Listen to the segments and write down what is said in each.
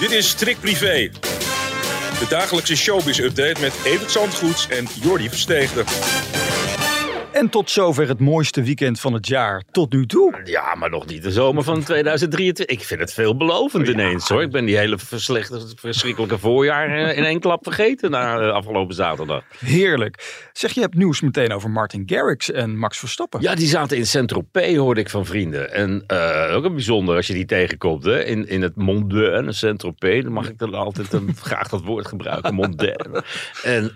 Dit is Strik Privé. De dagelijkse showbiz-update met Evert Zandgoeds en Jordi Versteegde. En tot zover het mooiste weekend van het jaar tot nu toe. Ja, maar nog niet de zomer van 2023. Ik vind het veelbelovend ineens hoor. Ik ben die hele verslechte, verschrikkelijke voorjaar eh, in één klap vergeten na eh, afgelopen zaterdag. Heerlijk. Zeg, je hebt nieuws meteen over Martin Garrix en Max Verstappen. Ja, die zaten in Saint-Tropez hoorde ik van vrienden. En eh, ook een bijzonder als je die tegenkomt hè? In, in het Mondaine Saint-Tropez. Dan mag ik dan altijd een, graag dat woord gebruiken, Mondaine. En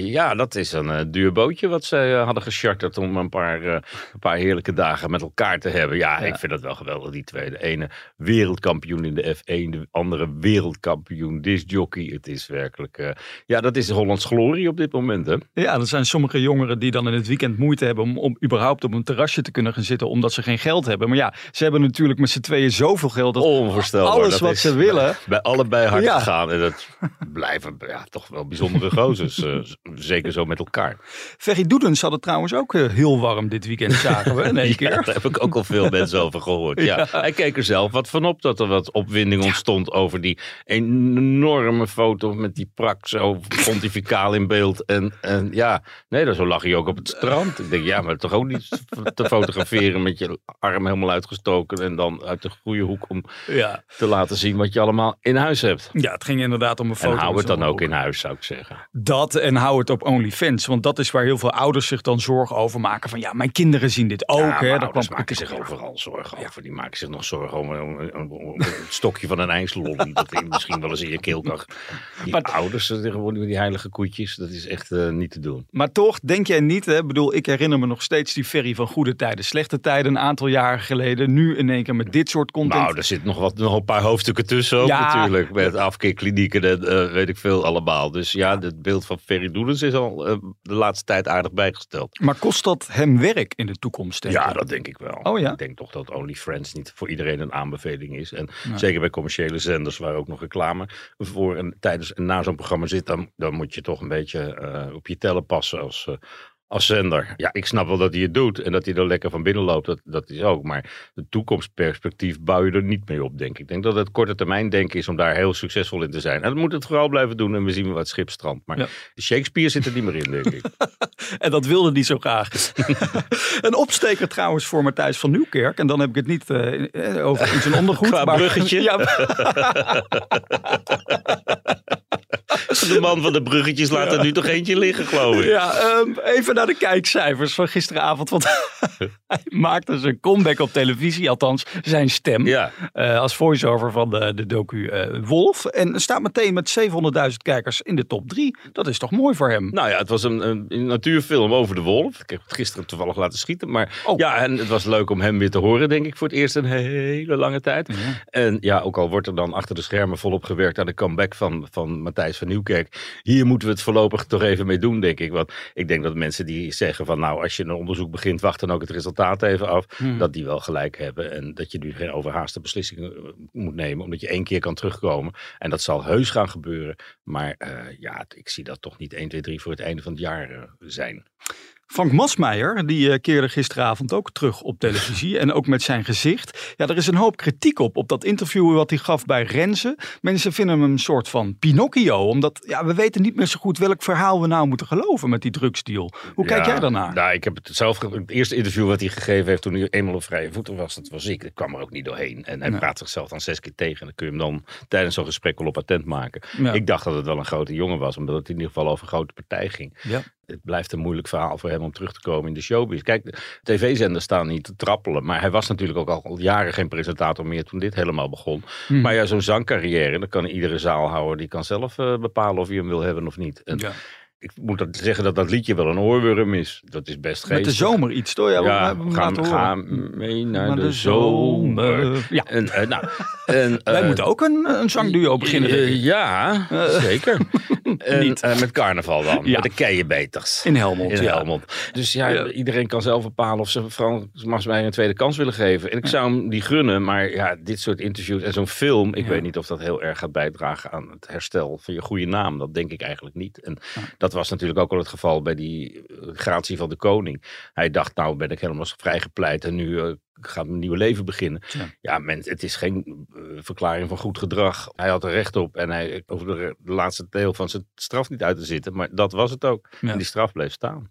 ja, dat is een duur bootje wat ze hadden gecharterd om een paar, uh, een paar heerlijke dagen met elkaar te hebben. Ja, ik vind dat wel geweldig, die twee. De ene wereldkampioen in de F1, de andere wereldkampioen discjockey. Het is werkelijk, uh, ja, dat is Hollands glorie op dit moment, hè? Ja, er zijn sommige jongeren die dan in het weekend moeite hebben om, om überhaupt op een terrasje te kunnen gaan zitten, omdat ze geen geld hebben. Maar ja, ze hebben natuurlijk met z'n tweeën zoveel geld. Dat Onvoorstelbaar. Alles dat wat ze willen. Bij allebei hard ja. gegaan. En dat blijven ja, toch wel bijzondere gozers. uh, zeker zo met elkaar. Ferry Doedens had het trouwens ook heel warm dit weekend, zagen we in één keer. Daar heb ik ook al veel mensen over gehoord. Ja. ja. Hij keek er zelf wat van op dat er wat opwinding ontstond over die enorme foto met die prak zo pontificaal in beeld. En, en ja, nee, dan zo lag hij ook op het strand. Ik denk, ja, maar toch ook niet te fotograferen met je arm helemaal uitgestoken en dan uit de goede hoek om ja. te laten zien wat je allemaal in huis hebt. Ja, het ging inderdaad om een foto. En hou het dan ook in huis, zou ik zeggen. Dat en hou het op OnlyFans, want dat is waar heel veel ouders zich dan zorgen over maken. Van ja, mijn kinderen zien dit ook. Ja, hè. Daar kwam maken zich overal zorgen over. Die maken zich nog zorgen over een, het stokje van een ijslolly. dat misschien wel eens in je keel kan. Die maar, ouders tegenwoordig die heilige koetjes, dat is echt uh, niet te doen. Maar toch, denk jij niet, hè? bedoel, ik herinner me nog steeds die ferry van goede tijden, slechte tijden, een aantal jaren geleden. Nu in één keer met dit soort content. Nou, er zit nog, wat, nog een paar hoofdstukken tussen ook ja, natuurlijk. Met afkeerklinieken en uh, weet ik veel allemaal. Dus ja, het beeld van Ferry Doelens is al uh, de laatste tijd aardig bijgesteld. Maar kost dat hem werk in de toekomst? Denk ja, ik? dat denk ik wel. Oh, ja? Ik denk toch dat OnlyFriends niet voor iedereen een aanbeveling is. En zeker bij commerciële zenders waar ook nog reclame voor en tijdens en na zo'n programma zit, dan, dan moet je toch een beetje uh, op je tellen passen als, uh, als zender. Ja, ik snap wel dat hij het doet en dat hij er lekker van binnen loopt. Dat, dat is ook. Maar de toekomstperspectief bouw je er niet mee op, denk ik. Ik denk dat het korte termijn denken is om daar heel succesvol in te zijn. En dat moet het vooral blijven doen en we zien wat schip strandt. Maar ja. Shakespeare zit er niet meer in, denk ik. en dat wilde hij zo graag. een opsteker trouwens voor Matthijs van Nieuwkerk. En dan heb ik het niet uh, over in zijn ondergoed. Qua maar, bruggetje. Ja, de man van de bruggetjes laat er nu toch eentje liggen, geloof ik. Ja, um, even naar de kijkcijfers van gisteravond. Want hij maakte zijn comeback op televisie, althans zijn stem. Ja. Uh, als voice-over van de, de docu uh, Wolf. En staat meteen met 700.000 kijkers in de top 3. Dat is toch mooi voor hem? Nou ja, het was een, een, natuurfilm over de wolf. Ik heb het gisteren toevallig laten schieten. Maar oh. ja, en het was leuk om hem weer te horen, denk ik, voor het eerst een hele lange tijd. Ja. En ja, ook al wordt er dan achter de schermen volop gewerkt aan de comeback van, van Matthijs van Nieuwkerk. Hier moeten we het voorlopig toch even mee doen, denk ik. Want ik denk dat mensen die zeggen van nou, als je een onderzoek begint, wacht dan ook het resultaat even af. Hmm. Dat die wel gelijk hebben. En dat je nu geen overhaaste beslissingen eh, moet nemen. Omdat je één keer kan terugkomen. En dat zal heus gaan gebeuren. Maar uh, ja, ik zie dat toch niet 1, 2, 3 voor het einde van het jaar uh, zijn. Frank Masmeijer, die uh, keerde gisteravond ook terug op televisie en ook met zijn gezicht. Ja, er is een hoop kritiek op, op dat interview wat hij gaf bij Renze. Mensen vinden hem een soort van Pinocchio, omdat ja, we weten niet meer zo goed welk verhaal we nou moeten geloven met die drugsdeal. Hoe ja, kijk jij daarnaar? Nou, ik heb het zelf, het eerste interview wat hij gegeven heeft toen hij eenmaal op vrije voeten was, dat was ik. Ik kwam er ook niet doorheen. En hij Nee. praat zichzelf dan zes keer tegen en dan kun je hem dan tijdens zo'n gesprek wel op attent maken. Ja. Ik dacht dat het wel een grote jongen was, omdat het in ieder geval over een grote partij ging. Ja. Het blijft een moeilijk verhaal voor hem om terug te komen in de showbiz. Kijk, de tv-zenders staan niet te trappelen. Maar hij was natuurlijk ook al, jaren geen presentator meer toen dit helemaal begon. Hmm. Maar ja, zo'n zangcarrière, dan kan iedere zaalhouder, die kan zelf eh, bepalen of hij hem wil hebben of niet. En Ja. ik moet dat zeggen dat dat liedje wel een oorworm is. Dat is best geestig. Met de zomer iets, toch? Ja, we Ja, hebben hem ga, laten ga horen. mee naar de, zomer. Ja. En, eh, nou, en, Wij eh, moeten ook een, een zangduo beginnen. ja, zeker. en, Niet. eh, met carnaval dan. Ja. Met de keienbeters. In Helmond, In ja. Helmond. Dus ja, Ja. iedereen kan zelf bepalen of ze Frans Masmeijer een tweede kans willen geven. En ik zou hem die gunnen, maar ja, dit soort interviews en zo'n film, ik weet niet of dat heel erg gaat bijdragen aan het herstel van je goede naam. Dat denk ik eigenlijk niet. En dat was natuurlijk ook al het geval bij die eh, gratie van de koning. Hij dacht, nou ben ik helemaal vrijgepleit en nu eh, gaat mijn nieuwe leven beginnen. Ja. Ja, men, het is geen eh, verklaring van goed gedrag. Hij had er recht op en hij hoefde er de laatste deel van zijn straf niet uit te zitten. Maar dat was het ook. Ja. En die straf bleef staan.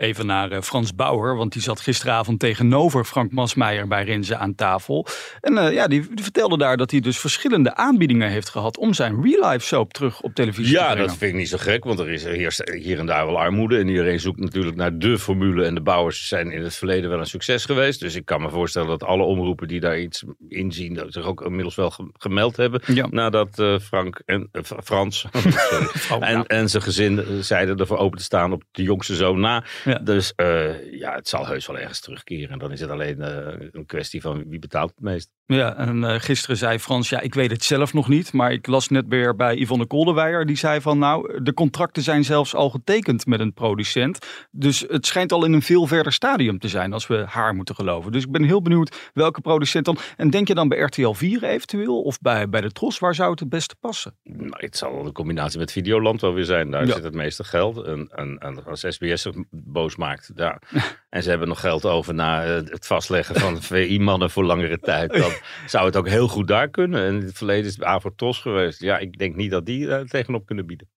Even naar eh, Frans Bauer, want die zat gisteravond tegenover Frank Masmeijer bij Renze aan tafel. En eh, ja, die, die vertelde daar dat hij dus verschillende aanbiedingen heeft gehad om zijn real life soap terug op televisie te Ja, brengen. dat vind ik niet zo gek, want er is hier, hier en daar wel armoede. En iedereen zoekt natuurlijk naar de formule. En de bouwers zijn in het verleden wel een succes geweest. Dus ik kan me voorstellen dat alle omroepen die daar iets in zien, dat zich ook inmiddels wel ge- gemeld hebben. Ja. Nadat eh, Frank en Frans Oh, en, ja. en zijn gezin zeiden ervoor open te staan op de jongste zoon na. Dus eh, ja, het zal heus wel ergens terugkeren. En dan is het alleen eh, een kwestie van wie betaalt het meest. Ja, en eh, gisteren zei Frans, ja, ik weet het zelf nog niet, maar ik las net weer bij Yvonne Kolderweijer, die zei van, nou, de contracten zijn zelfs al getekend met een producent. Dus het schijnt al in een veel verder stadium te zijn, als we haar moeten geloven. Dus ik ben heel benieuwd welke producent dan. En denk je dan bij RTL 4 eventueel, of bij, bij de Tros, waar zou het het beste passen? Nou, het zal wel een combinatie met Videoland wel weer zijn. Daar Ja. zit het meeste geld. En, en, en als SBS zich boos maakt. Ja. En ze hebben nog geld over na eh, het vastleggen van VI-mannen voor langere tijd. Dan zou het ook heel goed daar kunnen. En in het verleden is het geweest. Ja, ik denk niet dat die daar tegenop kunnen bieden.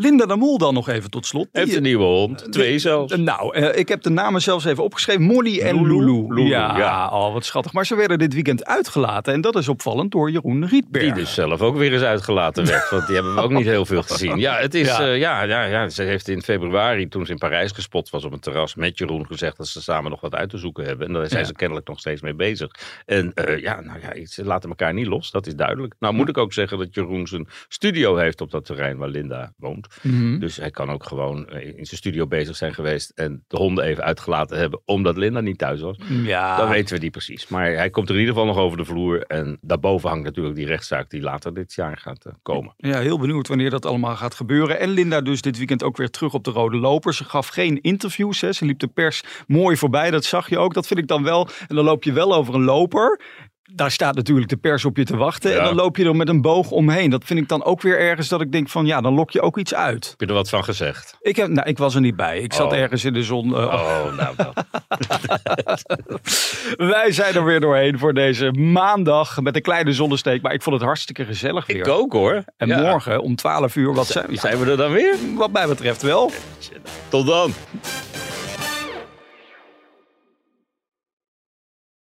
Linda de Mol dan nog even tot slot. Die- Heeft een nieuwe hond. Twee zelfs. Nou, eh, ik heb de namen zelfs even opgeschreven. Molly en Lulu. Lulu. Lulu, ja, ja. al wat schattig. Maar ze werden dit weekend uitgelaten. En dat is opvallend door Jeroen Rietberg. Die dus zelf ook weer eens uitgelaten werd. Want die hebben we ook niet heel veel gezien. Ja, het is, Ja. ja. ja, ja, ja, ze heeft in februari, toen ze in Parijs gespot was op een terras met Jeroen, gezegd dat ze samen nog wat uit te zoeken hebben. En daar zijn Ja. ze kennelijk nog steeds mee bezig. En eh, ja, nou ja, ze laten elkaar niet los, dat is duidelijk. Nou moet ik ook zeggen dat Jeroen zijn studio heeft op dat terrein waar Linda woont. Mhm. Dus hij kan ook gewoon eh, in zijn studio bezig zijn geweest en de honden even uitgelaten hebben, omdat Linda niet thuis was. Ja, Dat weten we niet precies. Maar hij komt er in ieder geval nog over de vloer. En daarboven hangt natuurlijk die rechtszaak die later dit jaar gaat eh, komen. Ja, heel benieuwd wanneer dat allemaal gaat gebeuren. En Linda dus dit weekend ook weer terug op de rode loper. Ze gaf geen interviews. Hè. Ze liep de pers mooi voorbij. Dat zag je ook. Dat vind ik dan wel. En dan loop je wel over een loper. Daar staat natuurlijk de pers op je te wachten. En dan loop je er met een boog omheen. Dat vind ik dan ook weer ergens dat ik denk van ja, dan lok je ook iets uit. Heb je er wat van gezegd? Ik, heb, nou, ik was er niet bij. Ik zat Oh. ergens in de zon. eh, Oh, nou dan. Wij zijn er weer doorheen voor deze maandag met een kleine zonnesteek. Maar ik vond het hartstikke gezellig weer. Ik ook hoor. En Ja. morgen om 12 uur, wat zijn, ja, Zijn we er dan weer? wat mij betreft wel. Tot dan.